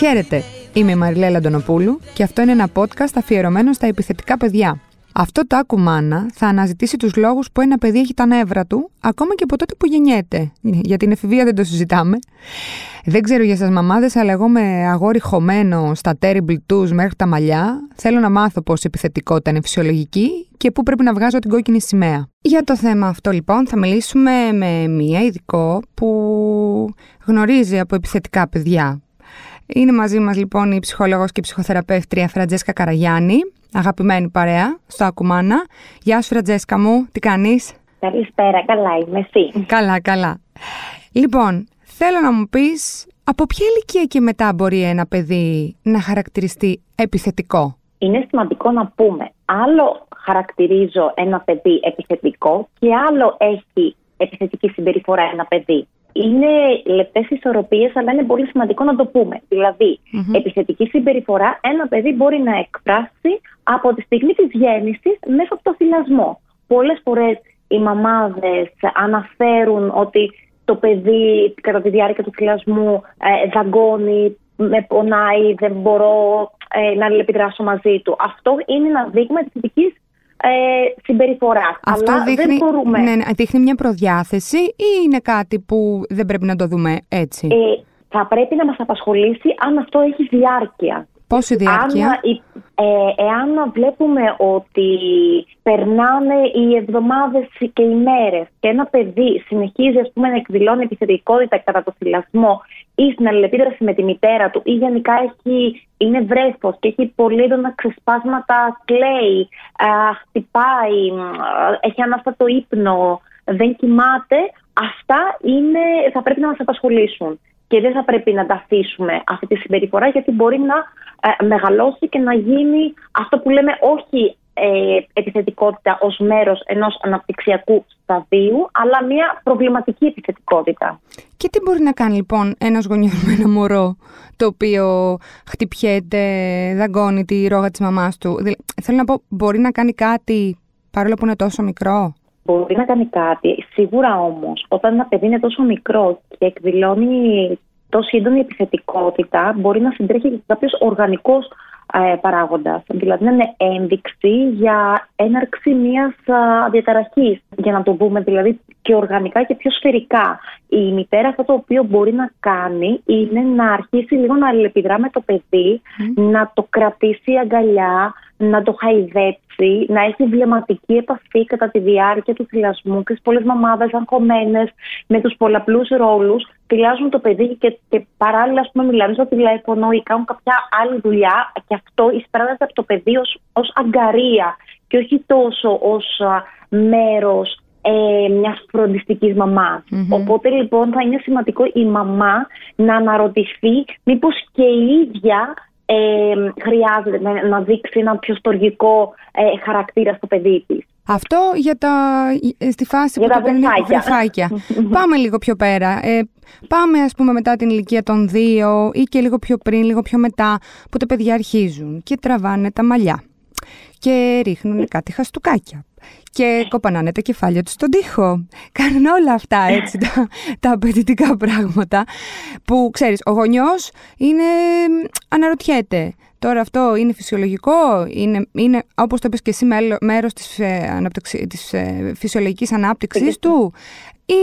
Χαίρετε, είμαι η Μαριλέλα Αντωνοπούλου και αυτό είναι ένα podcast αφιερωμένο στα επιθετικά παιδιά. Αυτό το άκου μάνα θα αναζητήσει τους λόγους που ένα παιδί έχει τα νεύρα του, ακόμα και από τότε που γεννιέται. Για την εφηβεία δεν το συζητάμε. Δεν ξέρω για σας μαμάδες, αλλά εγώ με αγόρι χωμένο στα terrible twos μέχρι τα μαλλιά, θέλω να μάθω πώς η επιθετικότητα είναι φυσιολογική και πού πρέπει να βγάζω την κόκκινη σημαία. Για το θέμα αυτό λοιπόν θα μιλήσουμε με μία ειδικό που γνωρίζει από επιθετικά παιδιά. Είναι μαζί μας λοιπόν η ψυχολόγος και ψυχοθεραπεύτρια Φραντζέσκα Καραγιάννη, αγαπημένη παρέα στο Ακουμάνα. Γεια σου Φραντζέσκα μου, τι κάνεις; Καλησπέρα, καλά είμαι εσύ. Καλά, καλά. Λοιπόν, θέλω να μου πεις από ποια ηλικία και μετά μπορεί ένα παιδί να χαρακτηριστεί επιθετικό; Είναι σημαντικό να πούμε, άλλο χαρακτηρίζω ένα παιδί επιθετικό και άλλο έχει επιθετική συμπεριφορά ένα παιδί. Είναι λεπτές ισορροπίες, αλλά είναι πολύ σημαντικό να το πούμε. Δηλαδή, επιθετική συμπεριφορά ένα παιδί μπορεί να εκφράσει από τη στιγμή της γέννησης μέσα από το θυλασμό. Πολλές φορές οι μαμάδες αναφέρουν ότι το παιδί κατά τη διάρκεια του θυλασμού ε, δαγκώνει, με πονάει, δεν μπορώ ε, να αλληλεπιδράσω μαζί του. Αυτό είναι ένα δείγμα επιθετικής ε, συμπεριφοράς. Αυτό Αλλά δείχνει, δεν μπορούμε... ναι, ναι, δείχνει μια προδιάθεση ή είναι κάτι που δεν πρέπει να το δούμε έτσι; Ε, θα πρέπει να μας απασχολήσει αν αυτό έχει διάρκεια. Πόση διάρκεια; Αν, ε, εάν βλέπουμε ότι περνάνε οι εβδομάδες και οι μέρες και ένα παιδί συνεχίζει ας πούμε, να εκδηλώνει επιθετικότητα κατά το θυλασμό ή στην αλληλεπίδραση με τη μητέρα του ή γενικά έχει, είναι βρέφος και έχει πολύ έντονα ξεσπάσματα, κλαίει, α, χτυπάει, έχει ανάστατο ύπνο, δεν κοιμάται, αυτά είναι, θα πρέπει να μας απασχολήσουν και δεν θα πρέπει να τα αφήσουμε αυτή τη συμπεριφορά γιατί μπορεί να ε, μεγαλώσει και να γίνει αυτό που λέμε όχι ε, επιθετικότητα ως μέρος ενός αναπτυξιακού σταδίου, αλλά μια προβληματική επιθετικότητα. Και τι μπορεί να κάνει λοιπόν ένας γονιός με ένα μωρό το οποίο χτυπιέται, δαγκώνει τη ρόγα της μαμάς του; Θέλω να πω, μπορεί να κάνει κάτι παρόλο που είναι τόσο μικρό; Μπορεί να κάνει κάτι. Σίγουρα όμως, όταν ένα παιδί είναι τόσο μικρό και εκδηλώνει τόσο έντονη επιθετικότητα, μπορεί να συντρέχει και κάποιος οργανικός ε, παράγοντας. Δηλαδή να είναι ένδειξη για έναρξη μιας διαταραχής. Για να το δούμε δηλαδή και οργανικά και πιο σφαιρικά. Η μητέρα αυτό το οποίο μπορεί να κάνει είναι να αρχίσει λίγο να αλληλεπιδρά με το παιδί, να το κρατήσει αγκαλιά, να το χαϊδέψει, να έχει βλεμματική επαφή κατά τη διάρκεια του θυλασμού και πολλές μαμάδες αγχωμένες με τους πολλαπλούς ρόλους, θυλάζουν το παιδί και, και παράλληλα, ας πούμε, μιλάνε στο τηλέφωνο ή κάνουν κάποια άλλη δουλειά και αυτό εισπράττεται από το παιδί ως αγκαρία και όχι τόσο ως μέρος ε, μιας φροντιστικής Οπότε λοιπόν θα είναι σημαντικό η μαμά να αναρωτηθεί μήπως και η ίδια ε, χρειάζεται να, να δείξει ένα πιο στοργικό ε, χαρακτήρα στο παιδί της. Αυτό για τα, ε, στη φάση για που τα το βρεφάκια. πάμε λίγο πιο πέρα. Ε, πάμε ας πούμε μετά την ηλικία των δύο ή και λίγο πιο πριν, λίγο πιο μετά που τα παιδιά αρχίζουν και τραβάνε τα μαλλιά και ρίχνουν κάτι χαστούκάκια και κοπανάνε τα κεφάλια τους στον τοίχο. Κάνουν όλα αυτά έτσι τα, τα απαιτητικά πράγματα που ξέρεις ο γονιός είναι, αναρωτιέται Τώρα αυτό είναι φυσιολογικό, είναι, είναι όπως το είπες και εσύ μέρος της, ε, της ε, φυσιολογικής ανάπτυξης του ή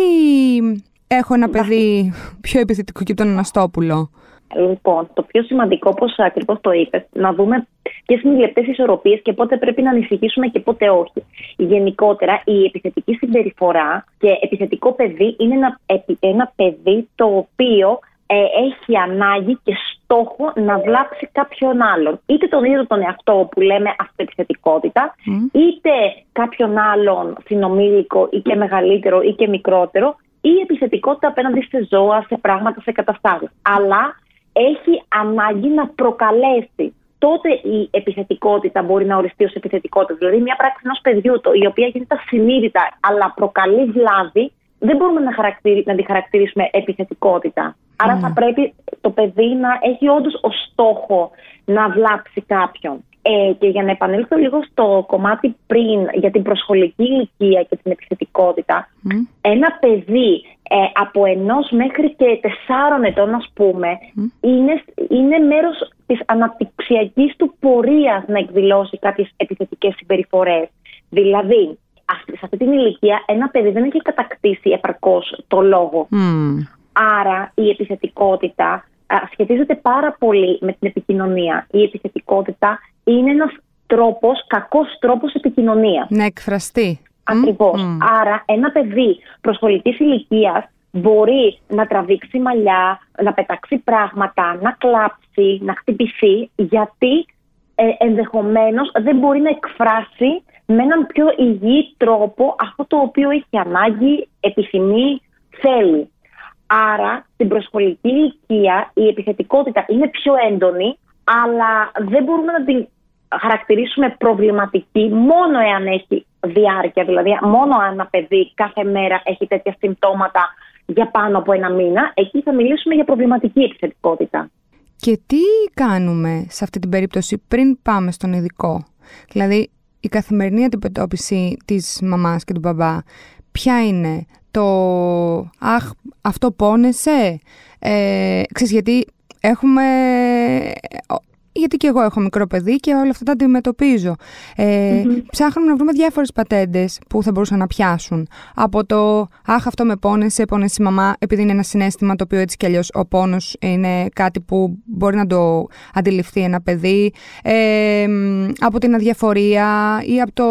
έχω ένα παιδί πιο επιθετικό και τον Αναστόπουλο; Λοιπόν, το πιο σημαντικό, όπως ακριβώς το είπες, να δούμε ποιες είναι οι λεπτές ισορροπίες και πότε πρέπει να ανησυχήσουμε και πότε όχι. Γενικότερα, η επιθετική συμπεριφορά και επιθετικό παιδί είναι ένα, ένα παιδί το οποίο ε, έχει ανάγκη και στόχο να βλάψει κάποιον άλλον. Είτε τον ίδιο τον εαυτό που λέμε αυτοεπιθετικότητα, είτε κάποιον άλλον συνομήλικο ή και μεγαλύτερο ή και μικρότερο, ή επιθετικότητα απέναντι σε ζώα, σε πράγματα, σε καταστάσεις. Αλλά έχει ανάγκη να προκαλέσει. Τότε η επιθετικότητα μπορεί να οριστεί ως επιθετικότητα. Δηλαδή, μια πράξη ενός παιδιού, το, η οποία γίνεται ασυνείδητα, αλλά προκαλεί βλάβη, δεν μπορούμε να, χαρακτηρι... να τη χαρακτηρίσουμε επιθετικότητα. Άρα, θα πρέπει το παιδί να έχει όντως ως στόχο να βλάψει κάποιον. Ε, και για να επανέλθω λίγο στο κομμάτι πριν για την προσχολική ηλικία και την επιθετικότητα, ένα παιδί ε, από ενός μέχρι και τεσσάρων ετών, ας πούμε, είναι, είναι μέρος της αναπτυξιακής του πορείας να εκδηλώσει κάποιες επιθετικές συμπεριφορές. Δηλαδή, σε αυτή την ηλικία ένα παιδί δεν έχει κατακτήσει επαρκώς το λόγο. Άρα η επιθετικότητα σχετίζεται πάρα πολύ με την επικοινωνία. Η επιθετικότητα είναι ένας τρόπος, κακός τρόπος επικοινωνίας. Να εκφραστεί. Ακριβώς. Άρα ένα παιδί προσχολικής ηλικίας μπορεί να τραβήξει μαλλιά, να πετάξει πράγματα, να κλάψει, να χτυπηθεί, γιατί ε, ενδεχομένως δεν μπορεί να εκφράσει με έναν πιο υγιή τρόπο αυτό το οποίο έχει ανάγκη, επιθυμεί, θέλει. Άρα, στην προσχολική ηλικία η επιθετικότητα είναι πιο έντονη, αλλά δεν μπορούμε να την χαρακτηρίσουμε προβληματική μόνο εάν έχει διάρκεια. Δηλαδή, μόνο αν ένα παιδί κάθε μέρα έχει τέτοια συμπτώματα για πάνω από ένα μήνα, εκεί θα μιλήσουμε για προβληματική επιθετικότητα. Και τι κάνουμε σε αυτή την περίπτωση πριν πάμε στον ειδικό; Δηλαδή, η καθημερινή αντιμετώπιση της μαμάς και του μπαμπά, ποια είναι το «Αχ, αυτό πόνεσαι», ε, ξέρεις γιατί έχουμε γιατί και εγώ έχω μικρό παιδί και όλα αυτά τα αντιμετωπίζω. Ε, Ψάχνουμε να βρούμε διάφορες πατέντες που θα μπορούσαν να πιάσουν. Από το Αχ, αυτό με πόνεσε, πόνεσε η μαμά, επειδή είναι ένα συνέστημα το οποίο έτσι κι αλλιώς ο πόνος είναι κάτι που μπορεί να το αντιληφθεί ένα παιδί. Ε, από την αδιαφορία ή από το,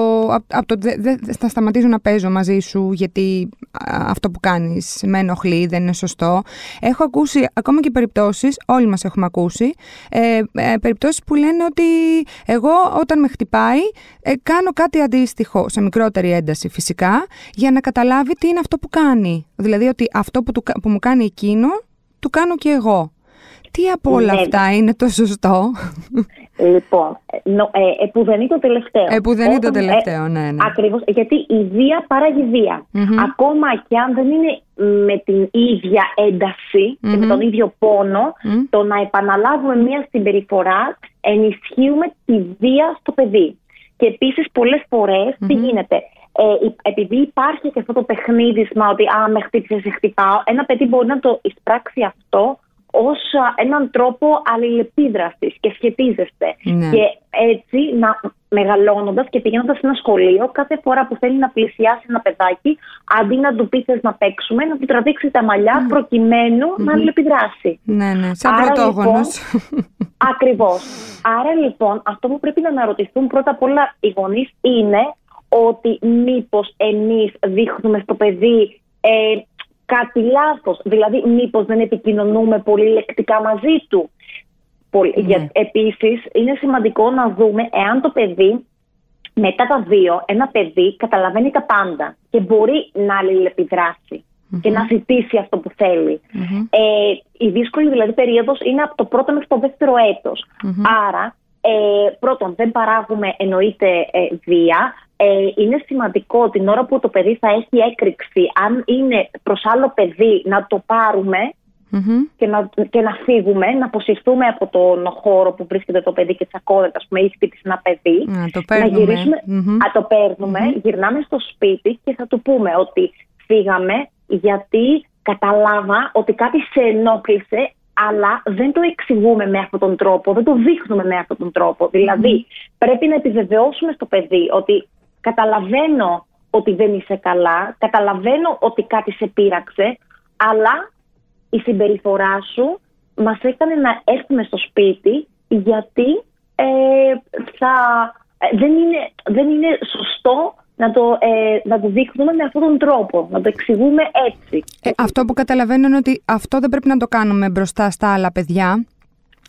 από, το δεν θα σταματήσω να παίζω μαζί σου γιατί αυτό που κάνεις με ενοχλεί, δεν είναι σωστό. Έχω ακούσει ακόμα και περιπτώσεις, όλοι μας έχουμε ακούσει, ε, ε περιπτώσεις που λένε ότι εγώ όταν με χτυπάει ε, κάνω κάτι αντίστοιχο σε μικρότερη ένταση φυσικά για να καταλάβει τι είναι αυτό που κάνει. Δηλαδή ότι αυτό που, που μου κάνει εκείνο του κάνω και εγώ. Τι από όλα ναι. αυτά είναι το σωστό; Λοιπόν, νο, ε, επουδενή το τελευταίο. Επουδενή το ε, τελευταίο, ναι, ναι. Ακριβώς, γιατί η βία παράγει Ακόμα και αν δεν είναι με την ίδια και με τον ίδιο πόνο, το να επαναλάβουμε μια συμπεριφορά ενισχύουμε τη βία στο παιδί. Και επίσης πολλές τι γίνεται; Ε, επειδή υπάρχει και αυτό το παιχνίδισμα ότι «Α, με χτύπησε, σε χτυπάω», ένα παιδί μπορεί να το εισπράξει αυτό ως έναν τρόπο αλληλεπίδρασης και σχετίζεστε. Ναι. Και έτσι να μεγαλώνοντας και πηγαίνοντας σε ένα σχολείο, κάθε φορά που θέλει να πλησιάσει ένα παιδάκι, αντί να του πεις να παίξουμε, να του τραβήξει τα μαλλιά mm. προκειμενου να αλληλεπιδράσει. Ναι, ναι, σαν πρωτόγονος. Λοιπόν, ακριβώς. Άρα λοιπόν αυτό που πρέπει να αναρωτηθούν πρώτα απ' όλα οι γονείς είναι ότι μήπως εμείς δείχνουμε στο παιδί ε, κάτι λάθος. Δηλαδή, μήπως δεν επικοινωνούμε πολύ λεκτικά μαζί του. Ναι. Επίσης, είναι σημαντικό να δούμε εάν το παιδί μετά τα δύο, ένα παιδί καταλαβαίνει τα πάντα και μπορεί να αλληλεπιδρασει και να ζητήσει αυτό που θελει Ε, η δύσκολη δηλαδή περίοδος είναι από το πρώτο μέχρι το δεύτερο Άρα, ε, πρώτον, δεν παράγουμε εννοείται ε, βία, ε, είναι σημαντικό την ώρα που το παιδί θα έχει έκρηξη, αν είναι προς άλλο παιδί, να το παρουμε και, να, και να φύγουμε, να αποσυρθούμε από τον χώρο που βρίσκεται το παιδί και τσακώνεται, ας πούμε, ή χτύπησε ένα παιδί. Να το παίρνουμε. Να γυρίσουμε, το παίρνουμε, γυρνάμε στο σπίτι και θα του πούμε ότι φύγαμε γιατί καταλάβα ότι κάτι σε ενόχλησε αλλά δεν το εξηγούμε με αυτόν τον τρόπο, δεν το δείχνουμε με αυτόν τον τρόπο. Δηλαδή, πρέπει να επιβεβαιώσουμε στο παιδί ότι καταλαβαίνω ότι δεν είσαι καλά, καταλαβαίνω ότι κάτι σε πείραξε, αλλά η συμπεριφορά σου μας έκανε να έρθουμε στο σπίτι γιατί ε, θα, ε, δεν, είναι, δεν είναι σωστό να το, ε, να το δείχνουμε με αυτόν τον τρόπο, να το εξηγούμε έτσι. Ε, αυτό που καταλαβαίνω είναι ότι αυτό δεν πρέπει να το κάνουμε μπροστά στα άλλα παιδιά.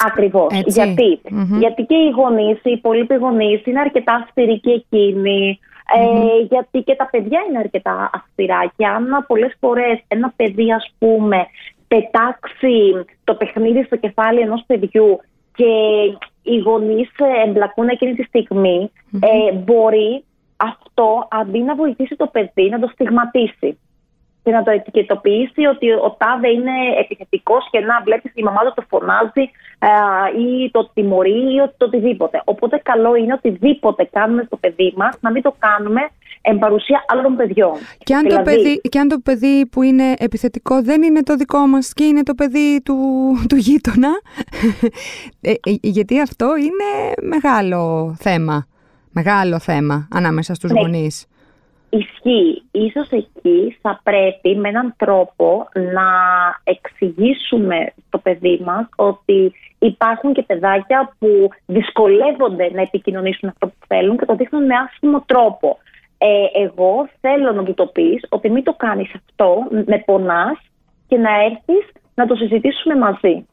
Ακριβώς. Γιατί; γιατί και οι γονείς, οι υπόλοιποι γονείς είναι αρκετά αυστηροί και εκείνοι. Ε, γιατί και τα παιδιά είναι αρκετά αυστηρά. Και αν πολλές φορές ένα παιδί, ας πούμε, πετάξει το παιχνίδι στο κεφάλι ενός παιδιού και οι γονείς εμπλακούν εκείνη τη στιγμη ε, μπορεί αυτό αντί να βοηθήσει το παιδί να το στιγματίσει. Και να το ετικετοποιήσει ότι ο τάδε είναι επιθετικός και να βλέπεις η μαμά του το φωνάζει ή το τιμωρεί ή το οτιδήποτε. Οπότε καλό είναι οτιδήποτε κάνουμε στο παιδί μας να μην το κάνουμε εν παρουσία άλλων παιδιών. Και αν, το δηλαδή- παιδί, και αν το παιδί που είναι επιθετικό δεν είναι το δικό μας και είναι το παιδί του, του γείτονα, ε, ε, γιατί αυτό είναι μεγάλο θέμα. Μεγάλο θέμα ανάμεσα στους ναι. γονείς. Ισχύει. Ίσως εκεί θα πρέπει με έναν τρόπο να εξηγήσουμε στο παιδί μας ότι υπάρχουν και παιδάκια που δυσκολεύονται να επικοινωνήσουν αυτό που θέλουν και το δείχνουν με άσχημο τρόπο. Ε, εγώ θέλω να του το πεις ότι μην το κάνεις αυτό, με πονάς και να έρθεις να το συζητήσουμε μαζί.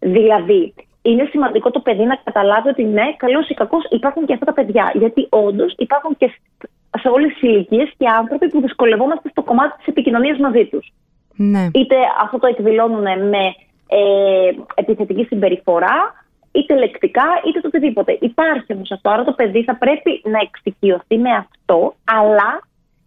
Δηλαδή, είναι σημαντικό το παιδί να καταλάβει ότι ναι, καλός ή κακός υπάρχουν και αυτά τα παιδιά. Γιατί όντως υπάρχουν και σε όλες τις ηλικίες και άνθρωποι που δυσκολευόμαστε στο κομμάτι της επικοινωνίας μαζί τους. Ναι. Είτε αυτό το εκδηλώνουν με ε, επιθετική συμπεριφορά, είτε λεκτικά, είτε το οτιδήποτε. Υπάρχει όμως αυτό. Άρα το παιδί θα πρέπει να εξοικειωθεί με αυτό, αλλά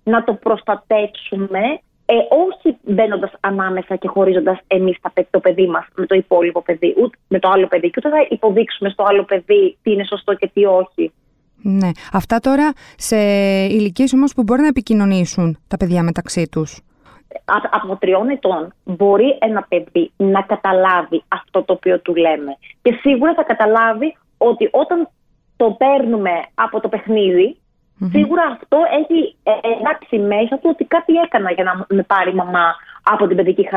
να το προστατεύσουμε ε, όχι μπαίνοντας ανάμεσα και χωρίζοντας εμείς το παιδί μας με το υπόλοιπο παιδί, ούτε με το άλλο παιδί, και ούτε θα υποδείξουμε στο άλλο παιδί τι είναι σωστό και τι όχι. Ναι. Αυτά τώρα σε ηλικίες όμως που μπορεί να επικοινωνήσουν τα παιδιά μεταξύ τους. Από τριών ετών μπορεί ένα παιδί να καταλάβει αυτό το οποίο του λέμε. Και σίγουρα θα καταλάβει ότι όταν το παίρνουμε από το παιχνίδι, Σίγουρα αυτό έχει ε, εντάξει μέσα του ότι κάτι έκανα για να με πάρει η μαμά από την παιδική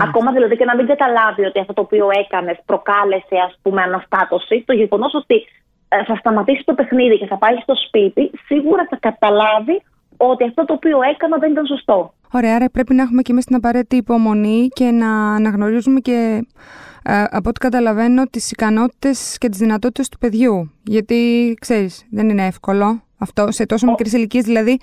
Ακόμα δηλαδή και να μην καταλάβει ότι αυτό το οποίο έκανες προκάλεσε ας πούμε αναστάτωση, το γεγονός ότι ε, θα σταματήσει το παιχνίδι και θα πάει στο σπίτι, σίγουρα θα καταλάβει ότι αυτό το οποίο έκανα δεν ήταν σωστό. Ωραία, άρα πρέπει να έχουμε και εμείς την απαραίτητη υπομονή και να αναγνωρίζουμε και ε, από ό,τι καταλαβαίνω τις ικανότητες και τις δυνατότητες του παιδιού. Γιατί, ξέρεις, δεν είναι εύκολο αυτό σε τόσο oh. μικρές ηλικίες, δηλαδή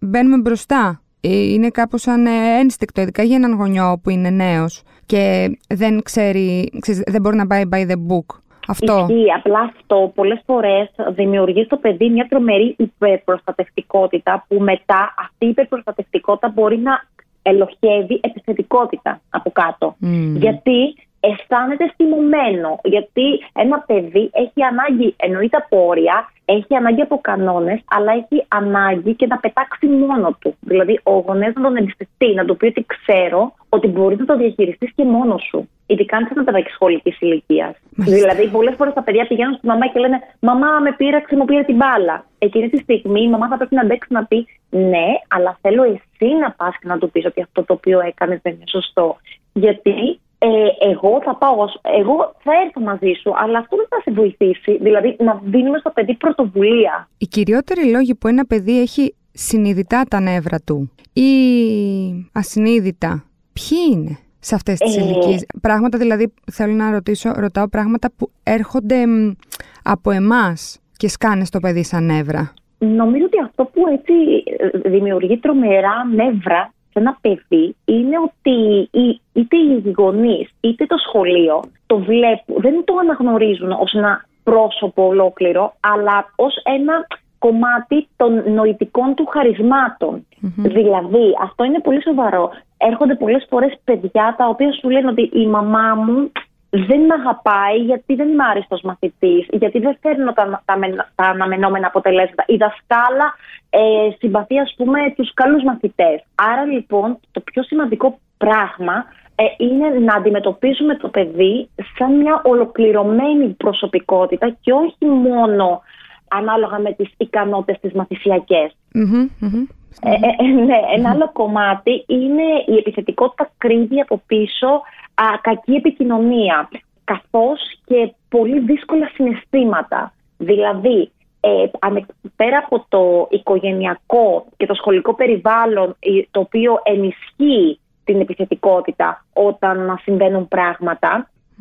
μπαίνουμε μπροστά. Ε, είναι κάπως σαν ένστικτο, ειδικά για έναν γονιό που είναι νέος και δεν ξέρει, ξέρεις, δεν μπορεί να πάει by the book. Αυτό. Ισχύει. Απλά αυτό πολλές φορές δημιουργεί στο παιδί μια τρομερή υπερπροστατευτικότητα που μετά αυτή η υπερπροστατευτικότητα μπορεί να ελοχεύει επιθετικότητα από κάτω. Γιατί αισθάνεται θυμωμένο. Γιατί ένα παιδί έχει ανάγκη, εννοεί τα πόρια, έχει ανάγκη από κανόνες, αλλά έχει ανάγκη και να πετάξει μόνο του. Δηλαδή, ο γονέας να τον εμπιστευτεί, να του πει ότι ξέρω ότι μπορείς να το διαχειριστείς και μόνος σου. Ειδικά αν είσαι ένα παιδάκι σχολικής ηλικίας. Δηλαδή, πολλές φορές τα παιδιά πηγαίνουν στη μαμά και λένε Μαμά, με πείραξε, μου πήρε την μπάλα. Εκείνη τη στιγμή η μαμά θα πρέπει να αντέξει να πει Ναι, αλλά θέλω εσύ να πας και να του πεις ότι αυτό το οποίο έκανες δεν είναι σωστό. Γιατί ε, εγώ θα πάω, εγώ θα έρθω μαζί σου, αλλά αυτό δεν θα σε βοηθήσει. Δηλαδή, να δίνουμε στο παιδί πρωτοβουλία. Οι κυριότεροι λόγοι που ένα παιδί έχει συνειδητά τα νεύρα του ή ασυνείδητα, ποιοι είναι σε αυτές τις ε... ηλικίες; Πράγματα δηλαδή, θέλω να ρωτήσω, ρωτάω πράγματα που έρχονται από εμάς και σκάνε στο παιδί σαν νεύρα. Νομίζω ότι αυτό που έτσι ε, δημιουργεί τρομερά νεύρα σε ένα παιδί είναι ότι είτε οι γονείς είτε το σχολείο το βλέπουν, δεν το αναγνωρίζουν ως ένα πρόσωπο ολόκληρο, αλλά ως ένα κομμάτι των νοητικών του χαρισμάτων. Δηλαδή, αυτό είναι πολύ σοβαρό. Έρχονται πολλές φορές παιδιά τα οποία σου λένε ότι η μαμά μου δεν με αγαπάει γιατί δεν είμαι άριστος μαθητής, γιατί δεν φέρνω τα, τα, τα αναμενόμενα αποτελέσματα. Η δασκάλα ε, συμπαθεί, ας πούμε, τους καλούς μαθητές. Άρα λοιπόν το πιο σημαντικό πράγμα ε, είναι να αντιμετωπίζουμε το παιδί σαν μια ολοκληρωμένη προσωπικότητα και όχι μόνο ανάλογα με τις ικανότητες τις μαθησιακές. Ε, ε, ναι, ένα άλλο κομμάτι είναι η επιθετικότητα κρύβει από πίσω α, κακή επικοινωνία, καθώς και πολύ δύσκολα συναισθήματα. Δηλαδή, ε, πέρα από το οικογενειακό και το σχολικό περιβάλλον το οποίο ενισχύει την επιθετικότητα όταν συμβαίνουν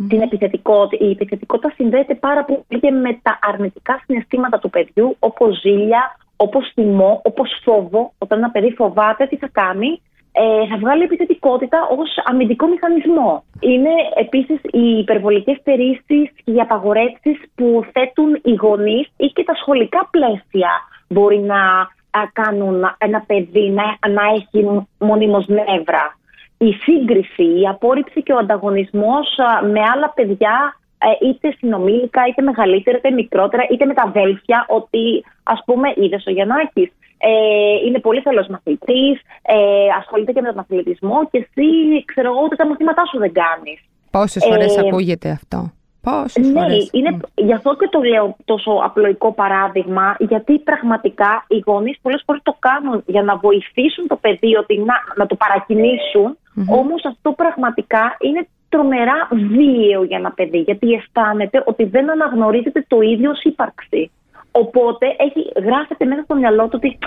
την επιθετικότητα, η επιθετικότητα συνδέεται πάρα πολύ και με τα αρνητικά συναισθήματα του παιδιού όπως ζήλια, όπως θυμό, όπως φόβο. Όταν ένα παιδί φοβάται τι θα κάνει, ε, θα βγάλει επιθετικότητα ως αμυντικό μηχανισμό. Είναι επίσης οι υπερβολικές στερήσει και οι απαγορεύσεις που θέτουν οι γονείς ή και τα σχολικά πλαίσια μπορεί να κάνουν ένα παιδί να, να έχει μονίμως νεύρα. η σύγκριση, η απόρριψη και ο ανταγωνισμός με άλλα παιδιά ε, είτε συνομήλικα, είτε μεγαλύτερα, είτε μικρότερα, είτε με τα αδέλφια, ότι ας πούμε είδες ο Γιαννάκης ε, είναι πολύ καλός μαθητής, ε, ασχολείται και με τον αθλητισμό και εσύ ξέρω εγώ ούτε τα μαθήματά σου δεν κάνεις. Πόσες φορές ε, ακούγεται αυτό; Πόσες ναι, φορές; Είναι, γι' αυτό και το λέω τόσο απλοϊκό παράδειγμα, γιατί πραγματικά οι γονείς πολλές φορές το κάνουν για να βοηθήσουν το παιδί ότι να, να το παρακινήσουν, mm-hmm. όμως αυτό πραγματικά είναι τρομερά βίαιο για ένα παιδί, γιατί αισθάνεται ότι δεν αναγνωρίζεται το ίδιο ως ύπαρξη. Οπότε έχει, γράφεται μέσα στο μυαλό του ότι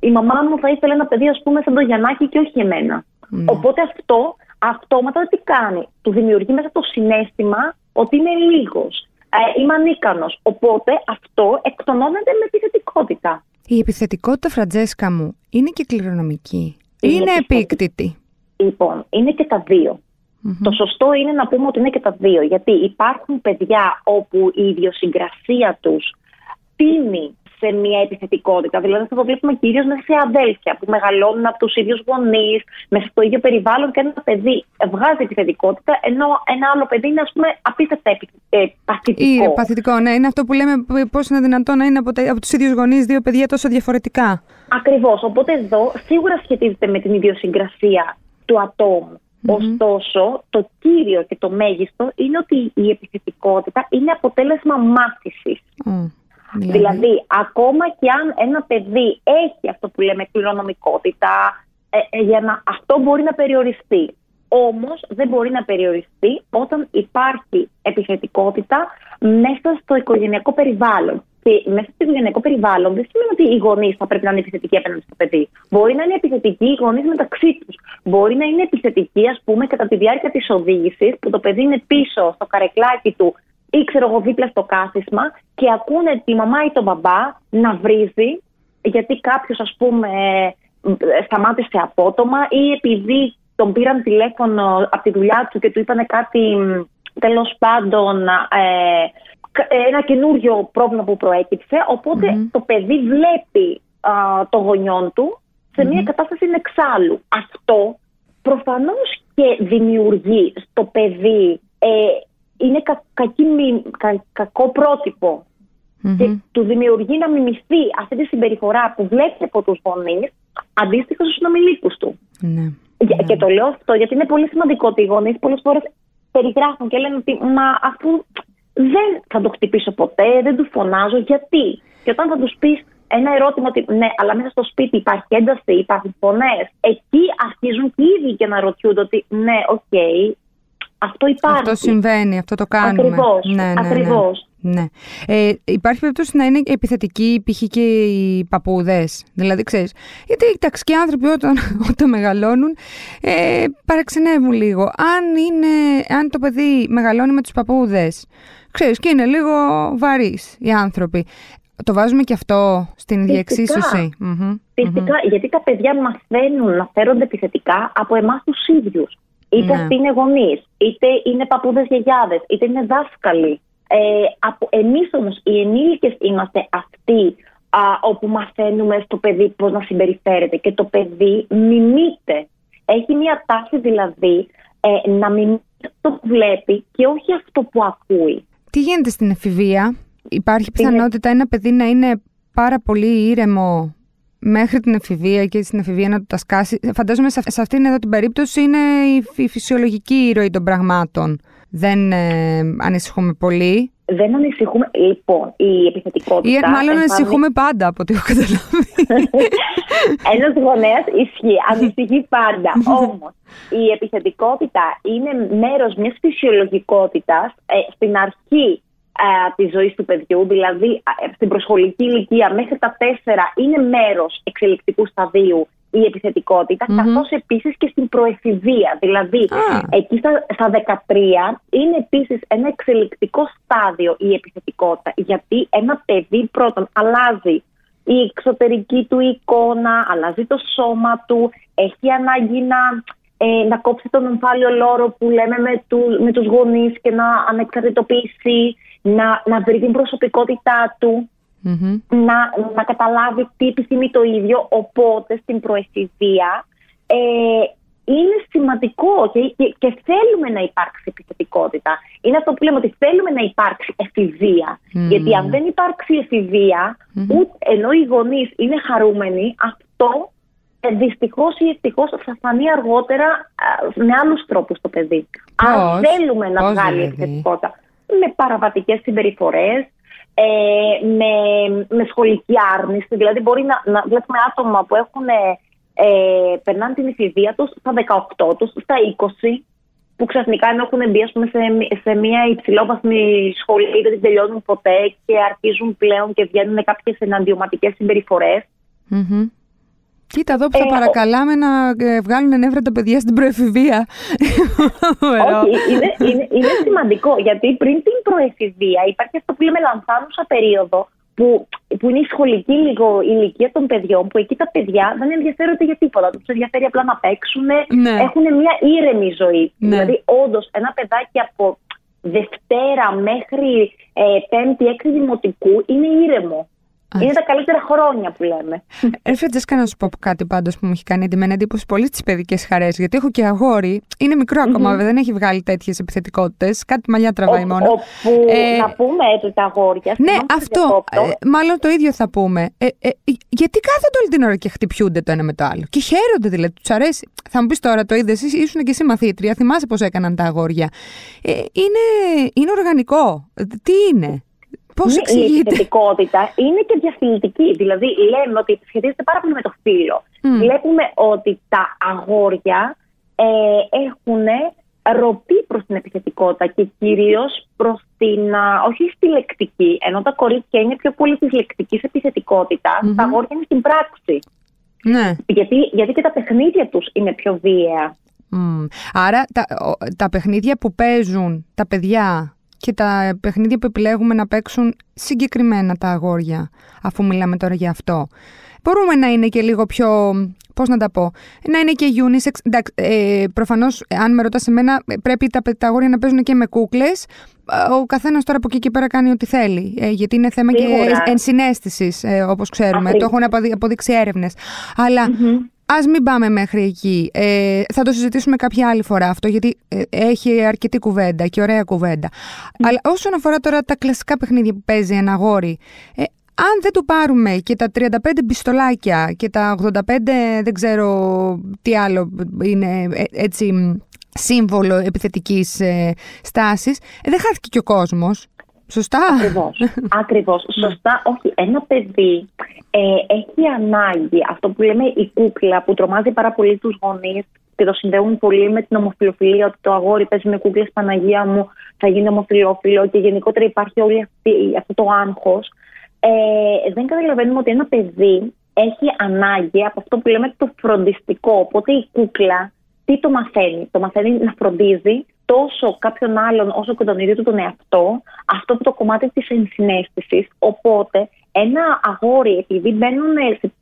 η μαμά μου θα ήθελε ένα παιδί, ας πούμε, σαν το Γιαννάκη και όχι εμένα. Ναι. Οπότε αυτό αυτόματα τι κάνει; Του δημιουργεί μέσα το συνέστημα ότι είναι λίγος. Ε, είμαι ανίκανος. Οπότε αυτό εκτονώνεται με επιθετικότητα. Η επιθετικότητα, Φραντζέσκα μου, είναι και κληρονομική. Είναι, είναι επίκτητη. Λοιπόν, είναι και τα δύο. Το σωστό είναι να πούμε ότι είναι και τα δύο. Γιατί υπάρχουν παιδιά όπου η ιδιοσυγκρασία τους τίνει σε μια επιθετικότητα. Δηλαδή, αυτό το βλέπουμε κυρίως μέσα σε αδέλφια που μεγαλώνουν από τους ίδιους γονείς, μέσα στο ίδιο περιβάλλον και ένα παιδί βγάζει επιθετικότητα, ενώ ένα άλλο παιδί είναι, ας πούμε, απίστευτα ε, παθητικό. Ή παθητικό, ναι. Είναι αυτό που λέμε πώς είναι δυνατόν να είναι από, από τους ίδιους γονείς δύο παιδιά τόσο διαφορετικά. Ακριβώς. Οπότε εδώ σίγουρα σχετίζεται με την ιδιοσυγκρασία του ατόμου. Ωστόσο, το κύριο και το μέγιστο είναι ότι η επιθετικότητα είναι αποτέλεσμα μάθησης. Δηλαδή; δηλαδή, ακόμα και αν ένα παιδί έχει αυτό που λέμε κληρονομικότητα, ε, ε, για να, αυτό μπορεί να περιοριστεί. Όμως δεν μπορεί να περιοριστεί όταν υπάρχει επιθετικότητα μέσα στο οικογενειακό περιβάλλον. Και μέσα στο οικογενειακό περιβάλλον δεν σημαίνει ότι οι γονείς θα πρέπει να είναι επιθετικοί απέναντι στο παιδί. Μπορεί να είναι επιθετικοί οι γονείς μεταξύ τους. Μπορεί να είναι επιθετικοί, ας πούμε, κατά τη διάρκεια της οδήγησης, που το παιδί είναι πίσω στο καρεκλάκι του ή ξέρω εγώ δίπλα στο κάθισμα και ακούνε τη μαμά ή τον μπαμπά να βρίζει γιατί κάποιος ας πούμε σταμάτησε απότομα ή επειδή τον πήραν τηλέφωνο από τη δουλειά του και του είπαν κάτι τέλος πάντων ε, ένα καινούριο πρόβλημα που προέκυψε το παιδί βλέπει το γονιόν του σε μια κατάσταση εξάλλου. Αυτό προφανώς και δημιουργεί στο παιδί ε, είναι κα, κακή, κα, κακό και του δημιουργεί να μιμηθεί αυτή τη συμπεριφορά που βλέπει από τους γονείς αντίστοιχα στους συνομιλίκους του. Ναι. Και, ναι. και το λέω αυτό γιατί είναι πολύ σημαντικό ότι οι γονείς πολλές φορές περιγράφουν και λένε ότι μα αφού δεν θα το χτυπήσω ποτέ, δεν του φωνάζω, γιατί; Και όταν θα τους πεις ένα ερώτημα ότι ναι, αλλά μέσα στο σπίτι υπάρχει ένταση, υπάρχουν φωνές, εκεί αρχίζουν και οι ίδιοι και αναρωτιούνται ότι ναι, OK, okay, αυτό υπάρχει. Αυτό συμβαίνει, αυτό το κάνουμε. Ακριβώς, ναι, ναι, ναι. ακριβώς. Ναι. Ε, υπάρχει περίπτωση να είναι επιθετικοί π.χ. και οι παππούδες. Δηλαδή, ξέρεις. Γιατί οι τοξικοί άνθρωποι όταν, όταν μεγαλώνουν ε, παραξενεύουν λίγο. Αν, είναι, αν το παιδί μεγαλώνει με τους παππούδες, ξέρεις, και είναι λίγο βαρύς οι άνθρωποι. Το βάζουμε και αυτό στην ίδια εξίσωση. Φυσικά, γιατί τα παιδιά μαθαίνουν να φέρονται επιθετικά από εμάς τους ίδιους. Είτε ναι. αυτοί είναι γονείς, είτε είναι παππούδες γιαγιάδες, είτε είναι δάσκαλοι. Ε, Εμείς όμως οι ενήλικες είμαστε αυτοί α, όπου μαθαίνουμε στο παιδί πώς να συμπεριφέρεται και το παιδί μιμείται. Έχει μια τάση δηλαδή ε, να μιμείται αυτό που βλέπει και όχι αυτό που ακούει. Τι γίνεται στην εφηβεία, Υπάρχει πιθανότητα ένα παιδί να είναι πάρα πολύ ήρεμο μέχρι την εφηβεία και στην εφηβεία να του τα σκάσει. Φαντάζομαι σε, αυτήν εδώ την περίπτωση είναι η, φυσιολογική ροή των πραγμάτων. Δεν ε, ανησυχούμε πολύ. Δεν ανησυχούμε. Λοιπόν, η επιθετικότητα. Ή μάλλον ανησυχούμε πάντα από ό,τι έχω καταλάβει. Ένας γονέας ισχύει. Ανησυχεί πάντα. Όμως η επιθετικότητα είναι μέρος μιας φυσιολογικότητας. Ε, στην αρχή ε, της ζωής του παιδιού, δηλαδή ε, στην προσχολική ηλικία μέχρι τα τέσσερα είναι μέρος εξελικτικού σταδίου η επιθετικότητα, mm-hmm. καθώς επίσης και στην προεφηβεία. Δηλαδή, εκεί στα, στα 13 είναι επίσης ένα εξελικτικό στάδιο η επιθετικότητα, γιατί ένα παιδί πρώτον αλλάζει η εξωτερική του εικόνα, αλλάζει το σώμα του, έχει ανάγκη να, ε, να κόψει τον ομφάλιο λόρο που λέμε με, του, με τους γονείς και να ανεξαρτητοποιήσει να, να βρει την προσωπικότητά του, να, να καταλάβει τι επιθυμεί το ίδιο. Οπότε στην προεφηβεία ε, είναι σημαντικό και, και, θέλουμε να υπάρξει επιθετικότητα. Είναι αυτό που λέμε ότι θέλουμε να υπάρξει εφηβεία. Γιατί αν δεν υπάρξει εφηβεία, ούτε, ενώ οι γονείς είναι χαρούμενοι, αυτό ε, δυστυχώς ή ευτυχώς θα φανεί αργότερα με άλλους τρόπους το παιδί. Αν θέλουμε να βγάλει δηλαδή; επιθετικότητα. Με παραβατικές συμπεριφορές, ε, με, με σχολική άρνηση. Δηλαδή, μπορεί να, να βλέπουμε άτομα που έχουν, ε, περνάνε την εφηβεία τους στα 18 τους, στα 20, που ξαφνικά έχουν μπει πούμε, σε, σε μια υψηλόβαθμη σχολή, δεν την τελειώνουν ποτέ και αρχίζουν πλέον και βγαίνουν κάποιες εναντιωματικές συμπεριφορές. Mm-hmm. Κοίτα εδώ που θα ε, παρακαλάμε να ε, βγάλουν νεύρα τα παιδιά στην προεφηβεία. Όχι, είναι, είναι, είναι σημαντικό γιατί πριν την προεφηβεία υπάρχει αυτό που λέμε λανθάνουσα περίοδο που, που είναι η σχολική λίγο ηλικία των παιδιών, που εκεί τα παιδιά δεν ενδιαφέρονται για τίποτα. Τους ενδιαφέρει απλά να παίξουν, ναι. έχουν μια ήρεμη ζωή. Ναι. Δηλαδή, όντως, ένα παιδάκι από Δευτέρα μέχρι ε, Πέμπτη, Έκτη Δημοτικού είναι ήρεμο. Είναι τα καλύτερα χρόνια που λέμε. Έφερε Τζέσκα να σου πω κάτι πάντως που μου έχει κάνει εντυμένα εντύπωση πολύ στις παιδικές χαρές. Γιατί έχω και αγόρι. Είναι μικρό ακόμα, δεν έχει βγάλει τέτοιες επιθετικότητες. Κάτι μαλλιά τραβάει μόνο. Όπου ε, να πούμε έτσι τα αγόρια. Ναι, αυτό. Ε, μάλλον το ίδιο θα πούμε. Ε, ε, γιατί κάθονται όλη την ώρα και χτυπιούνται το ένα με το άλλο. Και χαίρονται δηλαδή, τους αρέσει. Θα μου πεις τώρα το είδες, ήσουν και εσύ μαθήτρια. Θυμάσαι πώς έκαναν τα αγόρια. Ε, είναι, είναι οργανικό. Τι είναι; Πώς Η επιθετικότητα είναι και διαφυλητική. Δηλαδή, λέμε ότι σχετίζεται πάρα πολύ με το φύλλο. Βλέπουμε ότι τα αγόρια ε, έχουν ροπή προς την επιθετικότητα και κυρίως προς την. όχι στη λεκτική, ενώ τα κορίτσια είναι πιο πολύ της λεκτικής επιθετικότητας, τα αγόρια είναι στην πράξη. Ναι. Γιατί, γιατί και τα παιχνίδια τους είναι πιο βίαια. Άρα τα, τα παιχνίδια που παίζουν τα παιδιά και τα παιχνίδια που επιλέγουμε να παίξουν συγκεκριμένα τα αγόρια, αφού μιλάμε τώρα για αυτό. Μπορούμε να είναι και λίγο πιο, πώς να τα πω, να είναι και unisex. Εντάξει, ε, προφανώς, αν με ρωτάς εμένα, πρέπει τα, τα αγόρια να παίζουν και με κούκλες. Ο καθένας τώρα από εκεί και πέρα κάνει ό,τι θέλει. Ε, γιατί είναι θέμα και ενσυναίσθησης, ε, όπως ξέρουμε. Το έχουν αποδείξει έρευνες. Αλλά Α μην πάμε μέχρι εκεί. Ε, θα το συζητήσουμε κάποια άλλη φορά αυτό, γιατί ε, έχει αρκετή κουβέντα και ωραία κουβέντα. Αλλά όσον αφορά τώρα τα κλασικά παιχνίδια που παίζει ένα αγόρι, ε, αν δεν του πάρουμε και τα 35 πιστολάκια και τα 85 δεν ξέρω τι άλλο είναι ε, έτσι σύμβολο επιθετικής ε, στάσης, δεν χάθηκε και ο κόσμος. Σωστά. Ακριβώς. Ακριβώς. Σωστά. Όχι, ένα παιδί ε, έχει ανάγκη αυτό που λέμε η κούκλα που τρομάζει πάρα πολύ τους γονείς και το συνδέουν πολύ με την ομοφιλοφιλία ότι το αγόρι παίζει με κούκλες Παναγία μου θα γίνει ομοφιλόφιλο και γενικότερα υπάρχει όλη αυτή, αυτό το άγχος. Ε, δεν καταλαβαίνουμε ότι ένα παιδί έχει ανάγκη από αυτό που λέμε το φροντιστικό. Οπότε η κούκλα τι το μαθαίνει; Το μαθαίνει να φροντίζει τόσο κάποιον άλλον όσο και τον ίδιο του τον εαυτό, αυτό που το κομμάτι της ενσυναίσθησης. Οπότε ένα αγόρι, επειδή μπαίνουν σε,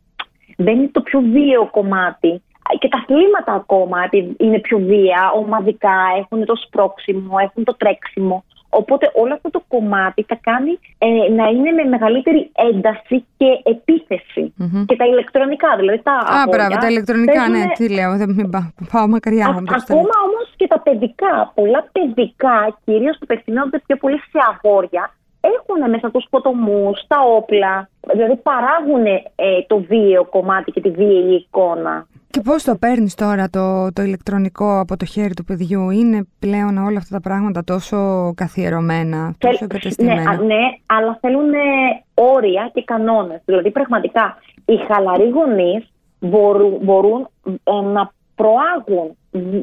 μπαίνει το πιο βίαιο κομμάτι και τα αθλήματα ακόμα είναι πιο βία, ομαδικά, έχουν το σπρώξιμο, έχουν το τρέξιμο. Οπότε όλο αυτό το κομμάτι θα κάνει ε, να είναι με μεγαλύτερη ένταση και επιθεση Και τα ηλεκτρονικά, δηλαδή τα. Α, μπράβο, τα ηλεκτρονικά, ναι, τι λέω, δεν μην πάω μακριά. Α, ακόμα όμως και τα παιδικά. Πολλά παιδικά, κυρίως που απευθυνόνται πιο πολύ σε αγόρια, έχουν μέσα τους ποτομού, τα όπλα. Δηλαδή παράγουν ε, το βίαιο κομμάτι και τη βίαιη εικόνα. Και πώς το παίρνεις τώρα το, το ηλεκτρονικό από το χέρι του παιδιού, είναι πλέον όλα αυτά τα πράγματα τόσο καθιερωμένα, τόσο εγκατεστημένα. Ναι, ναι, αλλά θέλουν όρια και κανόνες. Δηλαδή πραγματικά οι χαλαροί γονείς μπορούν, μπορούν ε, να προάγουν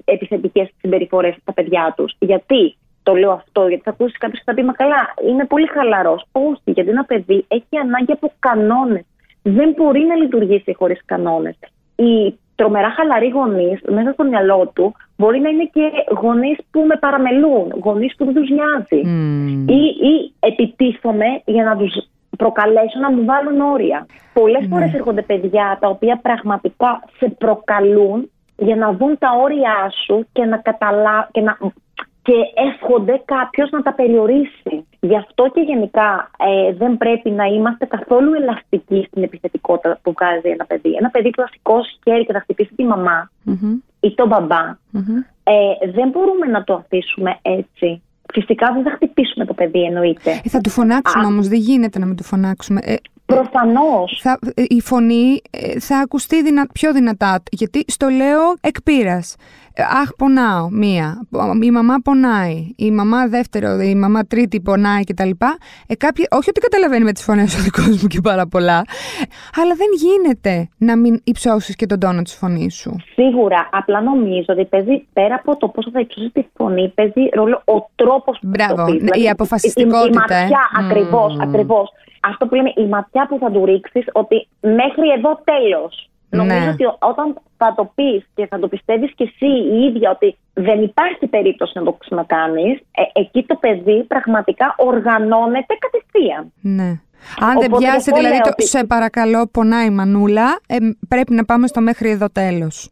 επιθετικές συμπεριφορές στα παιδιά τους. Γιατί; Το λέω αυτό, γιατί θα ακούσεις κάποιος και θα πει Μα καλά, είναι πολύ χαλαρός. Όχι, γιατί ένα παιδί έχει ανάγκη από κανόνες. Δεν μπορεί να λειτουργήσει χωρίς κανόνες. Οι τρομερά χαλαροί γονείς μέσα στο μυαλό του μπορεί να είναι και γονείς που με παραμελούν, γονείς που δεν τους νοιάζει. Mm. Ή, ή επιτίθομαι για να τους προκαλέσω να μου βάλουν όρια. Πολλές mm. φορές έρχονται παιδιά τα οποία πραγματικά σε προκαλούν για να δουν τα όρια σου και να, καταλα... και να και εύχονται κάποιος να τα περιορίσει. Γι' αυτό και γενικά ε, δεν πρέπει να είμαστε καθόλου ελαστικοί στην επιθετικότητα που βγάζει ένα παιδί. Ένα παιδί που θα σηκώσει χέρι και θα χτυπήσει τη μαμα ή τον μπαμπα ε, δεν μπορούμε να το αφήσουμε έτσι. Φυσικά δεν θα χτυπήσουμε το παιδί, εννοείται. Ε, θα του φωνάξουμε όμως, δεν γίνεται να μην του φωνάξουμε. Ε, Προφανώς. Η φωνή θα ακουστεί δυνα, πιο δυνατά. Γιατί στο λέω εκ Αχ, πονάω, μία. Η μαμά πονάει. Η μαμά δεύτερο, η μαμά τρίτη πονάει κτλ. Ε, όχι ότι καταλαβαίνει με τις φωνές ο δικός μου και πάρα πολλά, αλλά δεν γίνεται να μην υψώσεις και τον τόνο της φωνής σου. Σίγουρα. Απλά νομίζω ότι παίζει πέρα από το πώ θα υψώσεις τη φωνή, παίζει ρόλο ο τρόπος που Μπράβο, το η δηλαδή, αποφασιστικότητα. Η, η, η ματιά, ε. ακριβώς, mm. ακριβώς. Αυτό που λέμε, η ματιά που θα του ρίξεις ότι μέχρι εδώ τέλος. Νομίζω ναι. ότι όταν θα το πεις και θα το πιστεύεις και εσύ η ίδια ότι δεν υπάρχει περίπτωση να το ξανακάνεις, ε, εκεί το παιδί πραγματικά οργανώνεται κατευθείαν. Ναι. Αν δεν πιάσει, δηλαδή, το, σε παρακαλώ, πονάει η μανούλα, ε, πρέπει να πάμε στο μέχρι εδώ τέλος.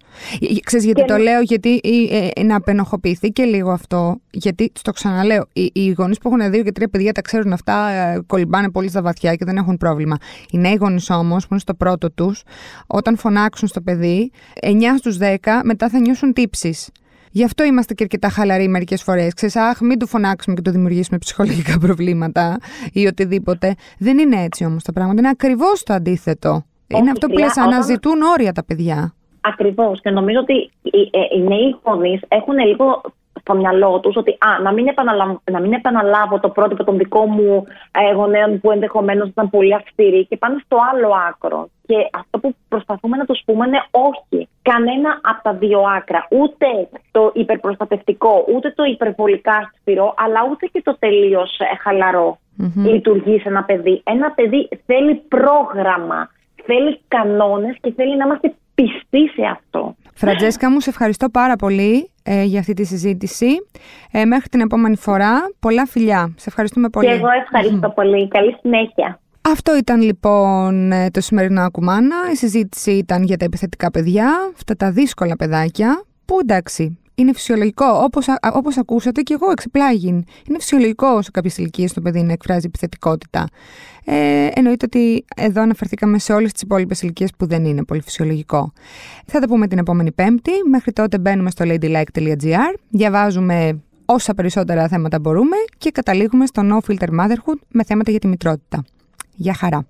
Ξέρεις γιατί το λέω, γιατί ε, ε, να απενοχοποιηθεί και λίγο αυτό. Γιατί, στο ξαναλέω, οι, οι γονείς που έχουν δύο και τρία παιδιά τα ξέρουν αυτά, ε, κολυμπάνε πολύ στα βαθιά και δεν έχουν πρόβλημα. Οι νέοι γονείς όμως, που είναι στο πρώτο τους, όταν φωνάξουν στο παιδί, 9 στους 10 μετά θα νιώσουν τύψεις. Γι' αυτό είμαστε και αρκετά χαλαροί μερικές φορές. Ξέρεις, αχ, μην του φωνάξουμε και του δημιουργήσουμε ψυχολογικά προβλήματα ή οτιδήποτε. Δεν είναι έτσι όμως τα πράγματα. Είναι ακριβώς το αντίθετο. είναι αυτό που λες, αναζητούν όρια τα παιδιά. Ακριβώς. Και νομίζω ότι οι, ε, οι νέοι γονείς έχουν λίγο στο μυαλό τους ότι α, να, μην επαναλάβω, να μην επαναλάβω το πρότυπο των δικών μου ε, γονέων που ενδεχομένως ήταν πολύ αυστηροί και πάνε στο άλλο άκρο. Και αυτό που προσπαθούμε να τους πούμε είναι όχι. Κανένα από τα δύο άκρα. Ούτε το υπερπροστατευτικό, ούτε το υπερβολικά σφυρό, αλλά ούτε και το τελείως ε, χαλαρό mm-hmm. λειτουργεί σε ένα παιδί. Ένα παιδί θέλει πρόγραμμα, θέλει κανόνες και θέλει να είμαστε πιστοί σε αυτό. Φραντζέσκα μου, σε ευχαριστώ πάρα πολύ ε, για αυτή τη συζήτηση. Ε, μέχρι την επόμενη φορά, πολλά φιλιά. Σε ευχαριστούμε πολύ. Και εγώ ευχαριστώ πολύ. Καλή συνέχεια. Αυτό ήταν λοιπόν ε, το σημερινό Ακουμάνα. Η συζήτηση ήταν για τα επιθετικά παιδιά, αυτά τα δύσκολα παιδάκια, που εντάξει, είναι φυσιολογικό. Όπως όπως ακούσατε και εγώ εξεπλάγει. Είναι φυσιολογικό σε κάποιες ηλικίες το παιδί να εκφράζει επιθετικότητα. Ε, εννοείται ότι εδώ αναφερθήκαμε σε όλες τις υπόλοιπες ηλικίες που δεν είναι πολύ φυσιολογικό. Θα τα πούμε την επόμενη Πέμπτη. Μέχρι τότε μπαίνουμε στο ladylike.gr, διαβάζουμε όσα περισσότερα θέματα μπορούμε και καταλήγουμε στο No Filter Motherhood με θέματα για τη μητρότητα. Γεια χαρά!